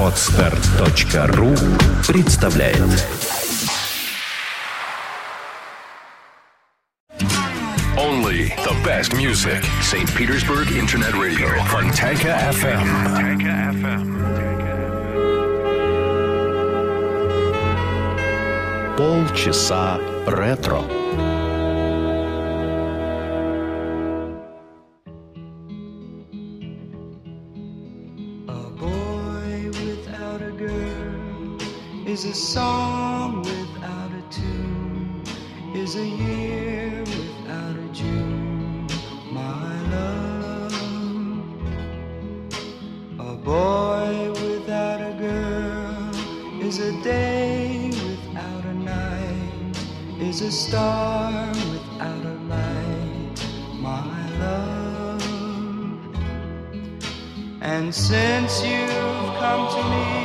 Отстар.ру представляет Only the best music. St. Petersburg Internet Radio. Fontanka FM. Fontanka FM. Полчаса ретро. Song without a tune, is a year without a June, my love. A boy without a girl is a day without a night, is a star without a light, my love. And since you've come to me,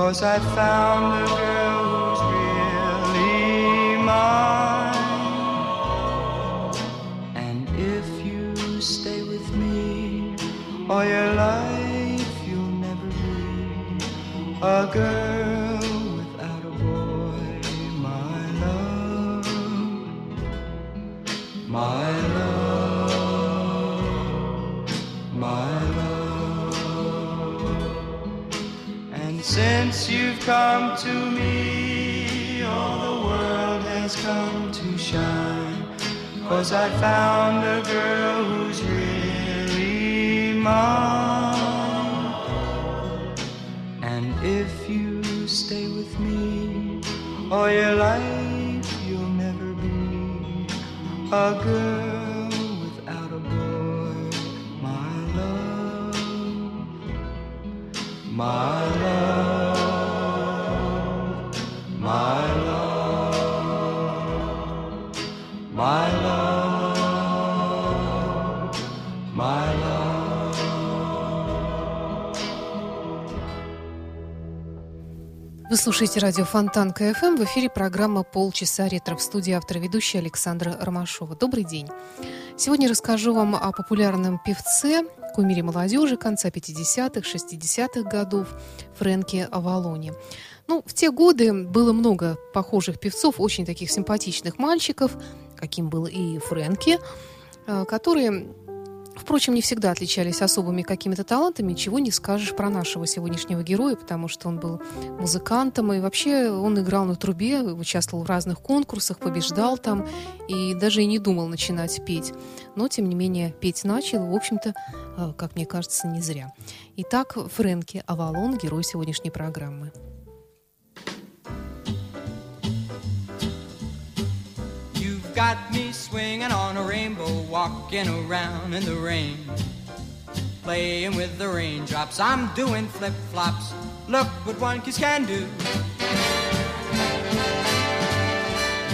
Cause I found a girl who's really mine. And if you stay with me all your life, you'll never be a girl come to me, all the world has come to shine. Cause I found a girl who's really mine. And if you stay with me all your life, you'll never be a girl слушаете радио Фонтан КФМ. В эфире программа «Полчаса ретро» в студии автора ведущая Александра Ромашова. Добрый день. Сегодня расскажу вам о популярном певце, кумире молодежи конца 50-х, 60-х годов Фрэнке Авалоне. Ну, в те годы было много похожих певцов, очень таких симпатичных мальчиков, каким был и Фрэнки, э, которые Впрочем, не всегда отличались особыми какими-то талантами, чего не скажешь про нашего сегодняшнего героя, потому что он был музыкантом, и вообще он играл на трубе, участвовал в разных конкурсах, побеждал там, и даже и не думал начинать петь. Но, тем не менее, петь начал, в общем-то, э, как мне кажется, не зря. Итак, Фрэнки Авалон, герой сегодняшней программы. Got me swinging on a rainbow, walking around in the rain. Playing with the raindrops, I'm doing flip flops. Look what one kiss can do.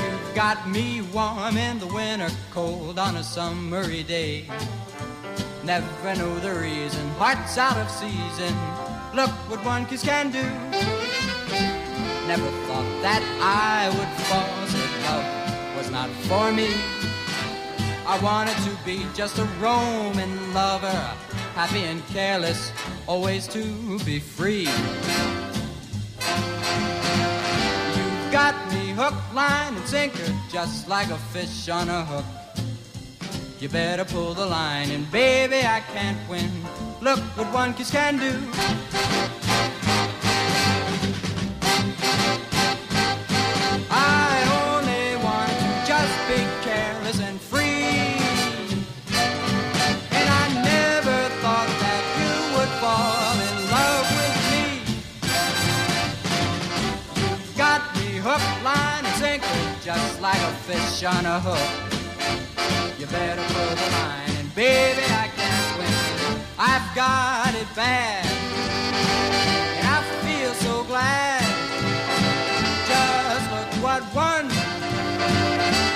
You've got me warm in the winter, cold on a summery day. Never know the reason, heart's out of season. Look what one kiss can do. Never thought that I would fall, not for me. I wanted to be just a roaming lover, happy and careless, always to be free. You've got me hook, line, and sinker, just like a fish on a hook. You better pull the line, and baby, I can't win. Look what one kiss can do. Fish on a hook. You better pull the line, and baby, I can't win. I've got it bad, and I feel so glad. Just look what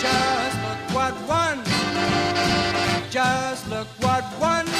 just look what one, just look what one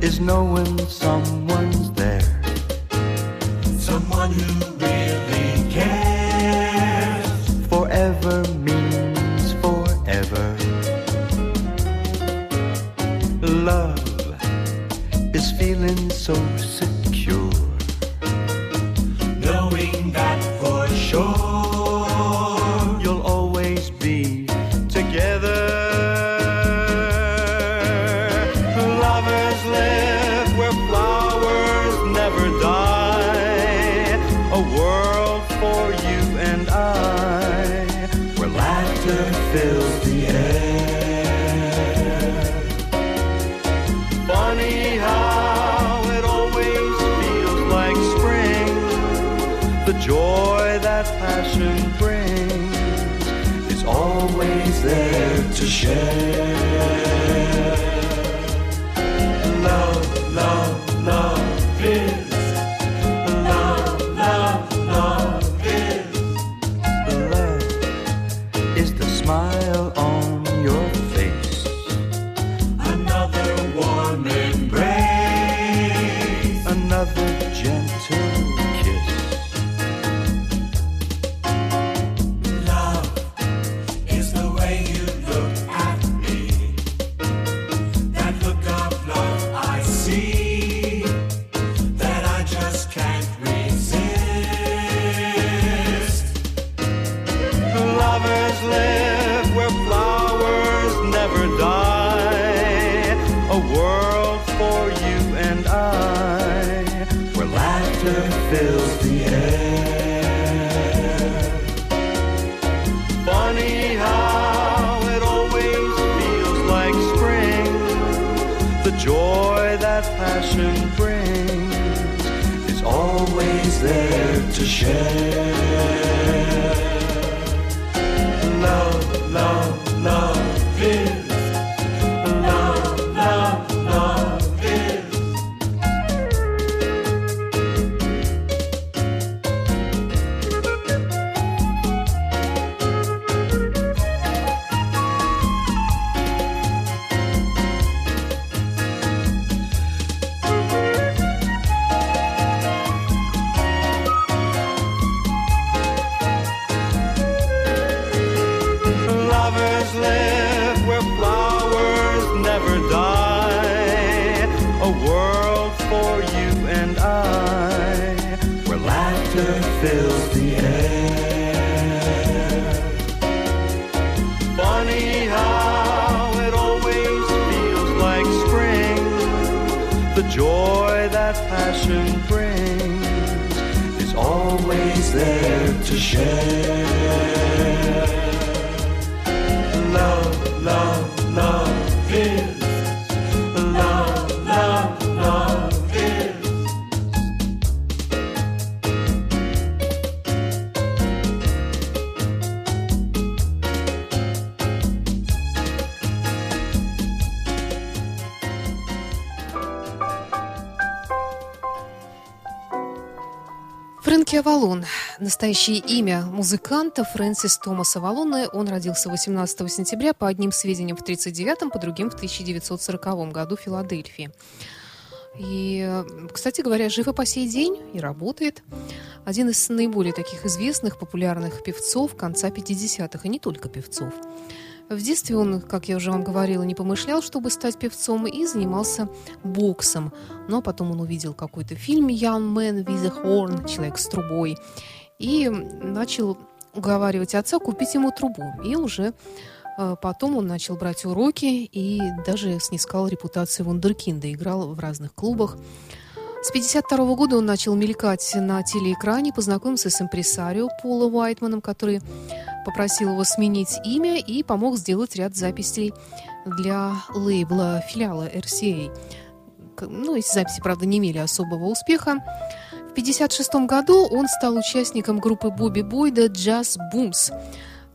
is knowing someone's there. Someone who see fills the air. Funny how it always feels like spring, the joy that passion brings is always there to share. Lovers live where flowers never die. A world for you and I, where laughter fills the air. Funny how it always feels like spring. The joy that passion brings is always there to share. Фрэнки Авалон. Настоящее имя музыканта Фрэнсис Томас Авалона. Он родился 18 сентября по одним сведениям в 1939, по другим в 1940 году в Филадельфии. И, кстати говоря, жив и по сей день и работает. Один из наиболее таких известных, популярных певцов конца 50-х, и не только певцов. В детстве он, как я уже вам говорила, не помышлял, чтобы стать певцом, и занимался боксом. Но потом он увидел какой-то фильм «Young Man with a Horn» «Человек с трубой», и начал уговаривать отца купить ему трубу. И уже э, потом он начал брать уроки и даже снискал репутацию вундеркинда, играл в разных клубах. С 1952 года он начал мелькать на телеэкране, познакомился с импресарио Пола Уайтманом, который попросил его сменить имя и помог сделать ряд записей для лейбла филиала RCA. Ну, эти записи, правда, не имели особого успеха. В 1956 году он стал участником группы Бобби Бойда «Джаз Бумс».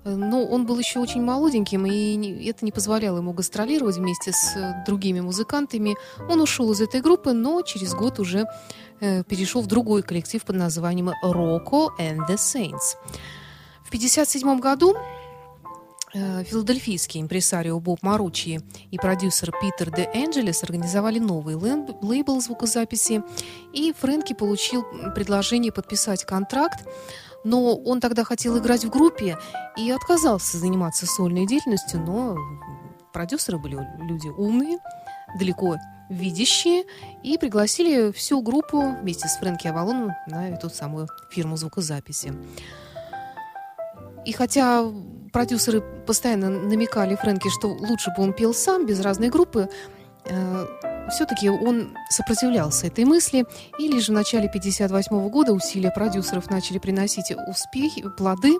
Но он был еще очень молоденьким, и это не позволяло ему гастролировать вместе с э, другими музыкантами. Он ушел из этой группы, но через год уже э, перешел в другой коллектив под названием «Rocco and the Saints». В 1957 году э, филадельфийский импресарио Боб Маручи и продюсер Питер Де Энджелес организовали новый лейб- лейбл звукозаписи, и Фрэнки получил предложение подписать контракт, но он тогда хотел играть в группе и отказался заниматься сольной деятельностью, но продюсеры были люди умные, далеко видящие, и пригласили всю группу вместе с Фрэнки Авалоном на эту самую фирму звукозаписи. И хотя продюсеры постоянно намекали Фрэнки, что лучше бы он пел сам, без разной группы, все-таки он сопротивлялся этой мысли, и лишь в начале 1958 года усилия продюсеров начали приносить успехи, плоды.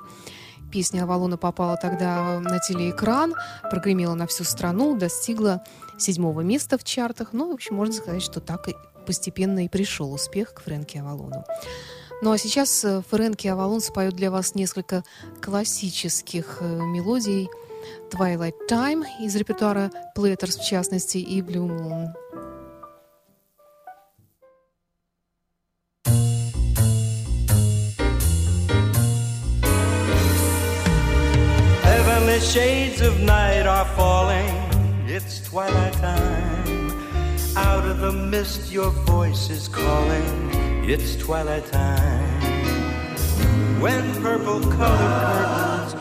Песня Авалона попала тогда на телеэкран, прогремела на всю страну, достигла седьмого места в чартах. Ну, в общем, можно сказать, что так и постепенно и пришел успех к Фрэнки Авалону. Ну а сейчас э, Фрэнки Авалон споет для вас несколько классических э, мелодий Twilight Time из репертуара Platters, в частности, и Blue Moon. Heavenly shades of night are falling. It's twilight time. Out of the mist, your voice is calling. It's twilight time. When purple colored curtains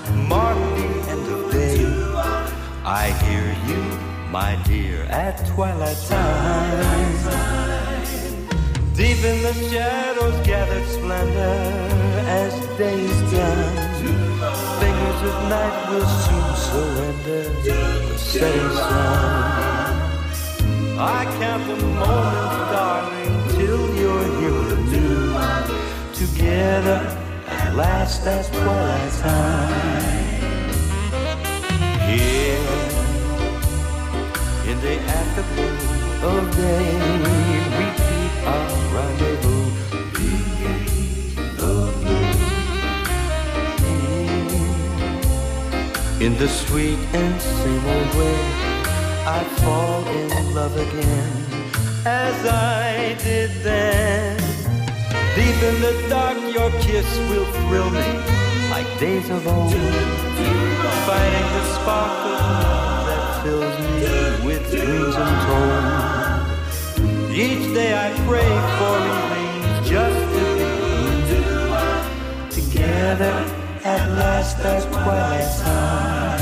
I hear you, my dear, at twilight time. Deep in the shadows, gathered splendor as day is done. Fingers of night will soon surrender the setting sun. I count the moments, darling, till you're here with me. Together, at last, that's twilight time. In the afterglow of day, our rendezvous. the. In the sweet and same old way, I fall in love again as I did then. Deep in the dark, your kiss will thrill me like days of old. Finding the spark of love that fills me with dreams untold. Each day I pray for evenings just to be together at last as twilight time.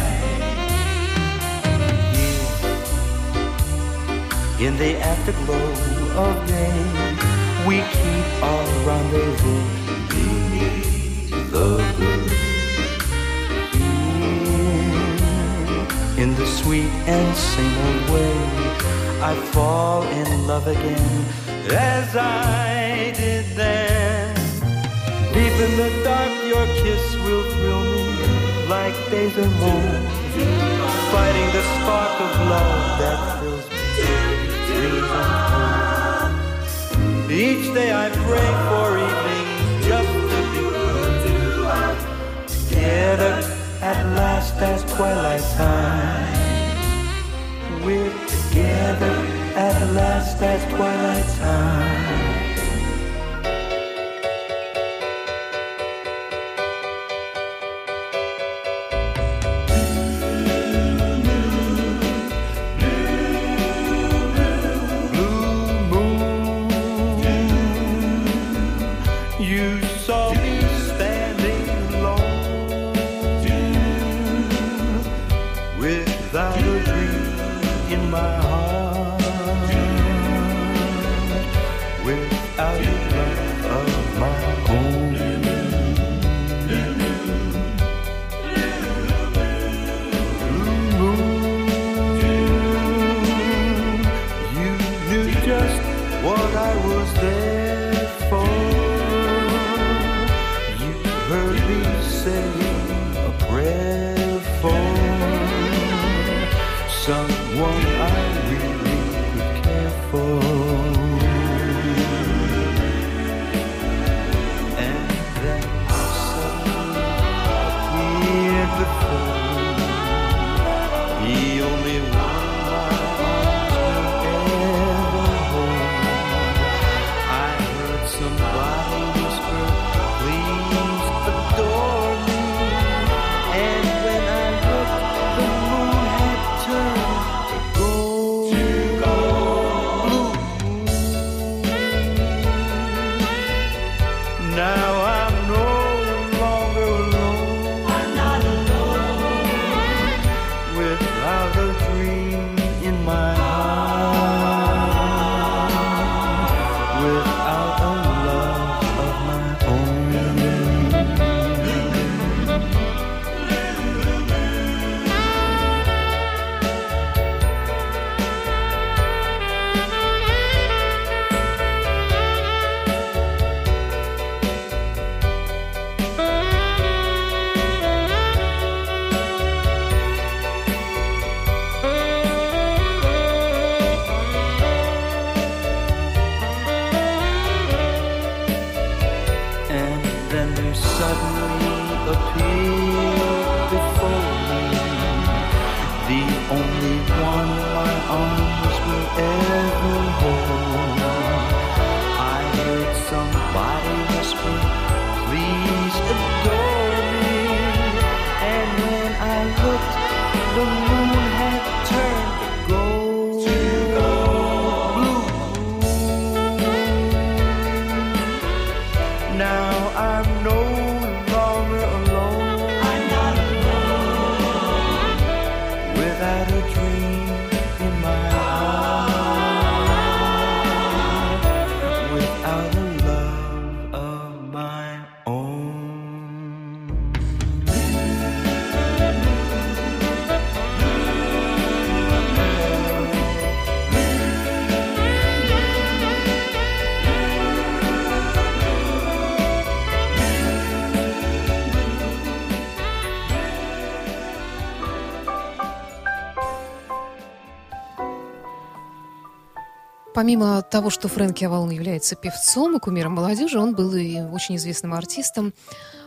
In the afterglow of day, we keep our rendezvous beneath the blue. In the sweet and same old way, I fall in love again as I did then. Deep in the dark, your kiss will thrill me like days of old. Fighting the spark of love that fills me. Each day I pray for evenings just to be together at last as twilight time. We're together at last as twilight time. My heart, suddenly appeared before me the only one my arms will ever hold. Помимо того, что Фрэнки Авалон является певцом и кумиром молодежи, он был и очень известным артистом.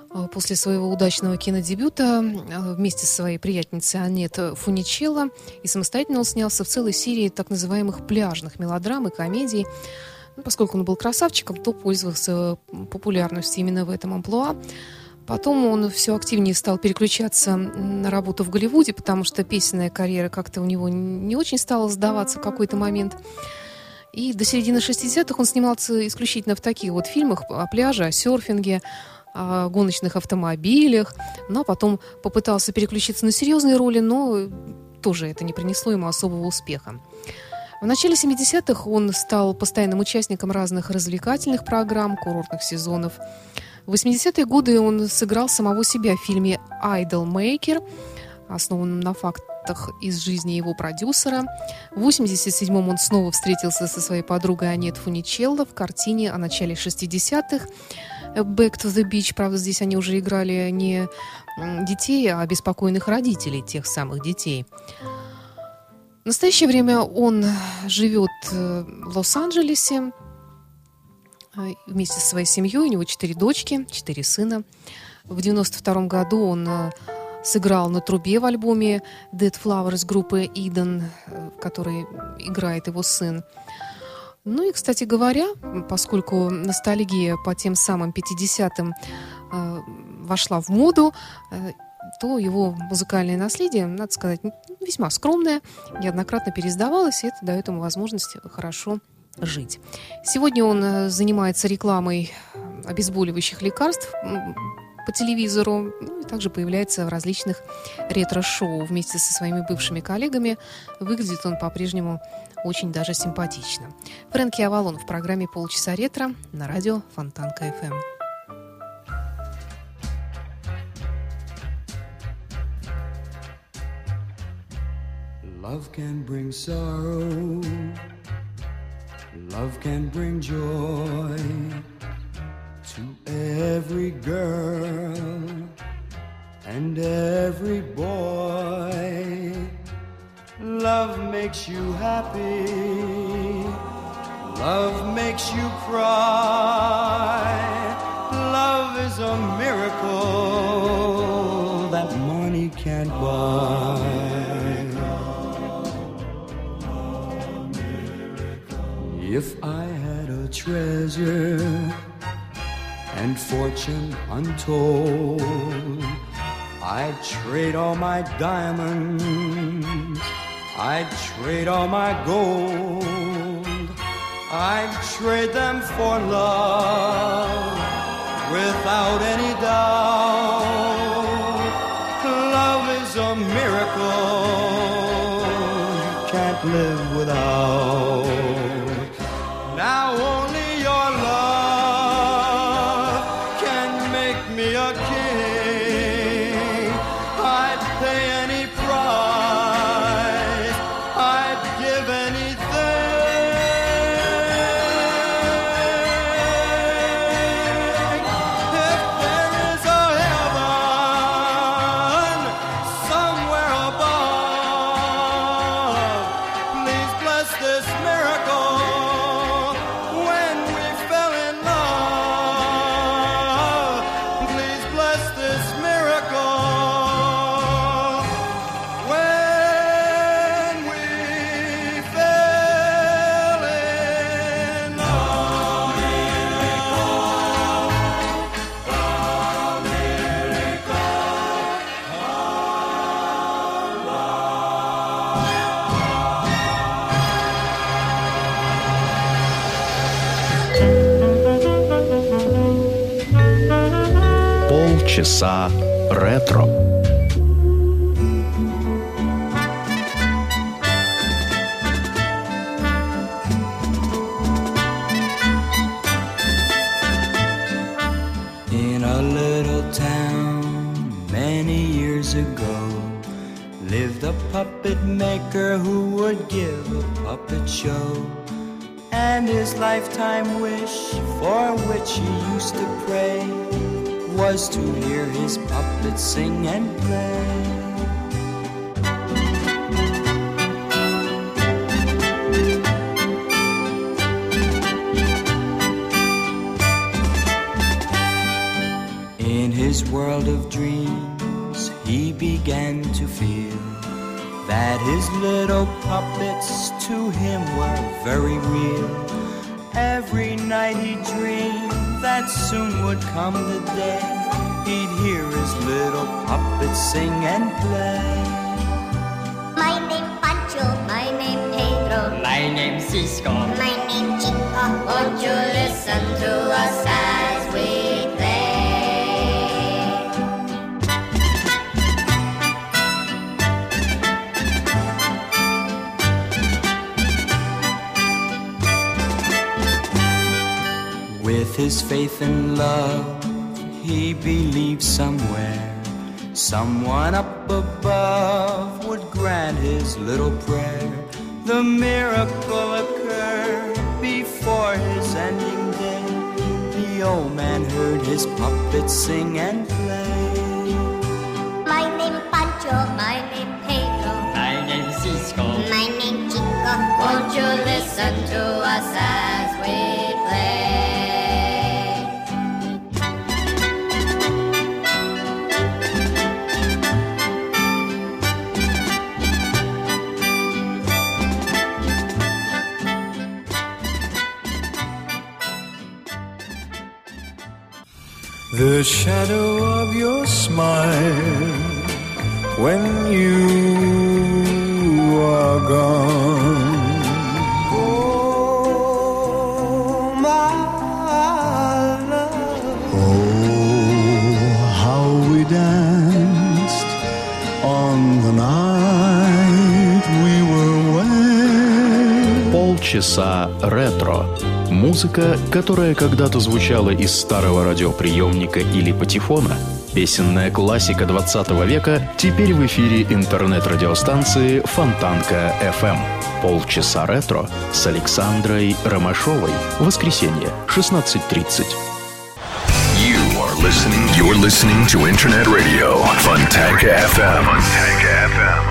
А, после своего удачного кинодебюта а, вместе со своей приятницей Аннет Фуничелло и самостоятельно он снялся в целой серии так называемых пляжных мелодрам и комедий. Ну, поскольку он был красавчиком, то пользовался популярностью именно в этом амплуа. Потом он все активнее стал переключаться на работу в Голливуде, потому что песенная карьера как-то у него не очень стала сдаваться в какой-то момент. И до середины 60-х он снимался исключительно в таких вот фильмах о пляже, о серфинге, о гоночных автомобилях, но потом попытался переключиться на серьезные роли, но тоже это не принесло ему особого успеха. В начале 70-х он стал постоянным участником разных развлекательных программ, курортных сезонов. В 80-е годы он сыграл самого себя в фильме «Idol Maker», основанном на фактах из жизни его продюсера. В 87-м он снова встретился со своей подругой Анет Фуничелло в картине о начале 60-х «Back to the Beach». Правда, здесь они уже играли не детей, а беспокойных родителей тех самых детей. В настоящее время он живет э, в Лос-Анджелесе э, вместе со своей семьей. У него четыре дочки, четыре сына. В 92 году он э, сыграл на трубе в альбоме Dead Flowers группы Eden, в которой играет его сын. Ну и, кстати говоря, поскольку ностальгия по тем самым 50-м э, вошла в моду, э, то его музыкальное наследие, надо сказать, весьма скромное, неоднократно переиздавалось, и это дает ему возможность хорошо жить. Сегодня он э, занимается рекламой обезболивающих лекарств по телевизору, также появляется в различных ретро-шоу вместе со своими бывшими коллегами. Выглядит он по-прежнему очень даже симпатично. Фрэнки Авалон в программе «Полчаса ретро» на радио Фонтанка FM. Love can bring sorrow, love can bring joy to every girl and every boy. Love makes you happy. Love makes you cry. Love is a miracle that money can't buy. If I had a treasure and fortune untold, I'd trade all my diamonds I'd trade all my gold. I'd trade them for love without any doubt. Love is a miracle you can't live without. часа ретро. In a little town many years ago lived a puppet maker who would give a puppet show. And his lifetime wish, for which he used to pray, was to hear his puppets sing and play. In his world of dreams, he began to feel that his little puppets to him were very real. Every night he dreamed that soon would come the day he'd hear his little puppets sing and play. My name Pancho, my name Pedro, My name's Cisco. my name Chico. Won't you listen to us faith and love, he believed somewhere someone up above would grant his little prayer. The miracle occurred before his ending day. The old man heard his puppets sing and play. My name Pancho, my name Pedro, My name's Cisco. my name Chico. Won't you listen to us The shadow of your smile when you are gone. Oh, my love. Oh, how we danced on the night we were wed. Полчаса ретро. Музыка, которая когда-то звучала из старого радиоприемника или патефона. Песенная классика 20 века теперь в эфире интернет-радиостанции Фонтанка FM. Полчаса ретро с Александрой Ромашовой. Воскресенье, 16.30. You are listening. You're listening to Internet Radio Fontanka FM. Fontanka FM.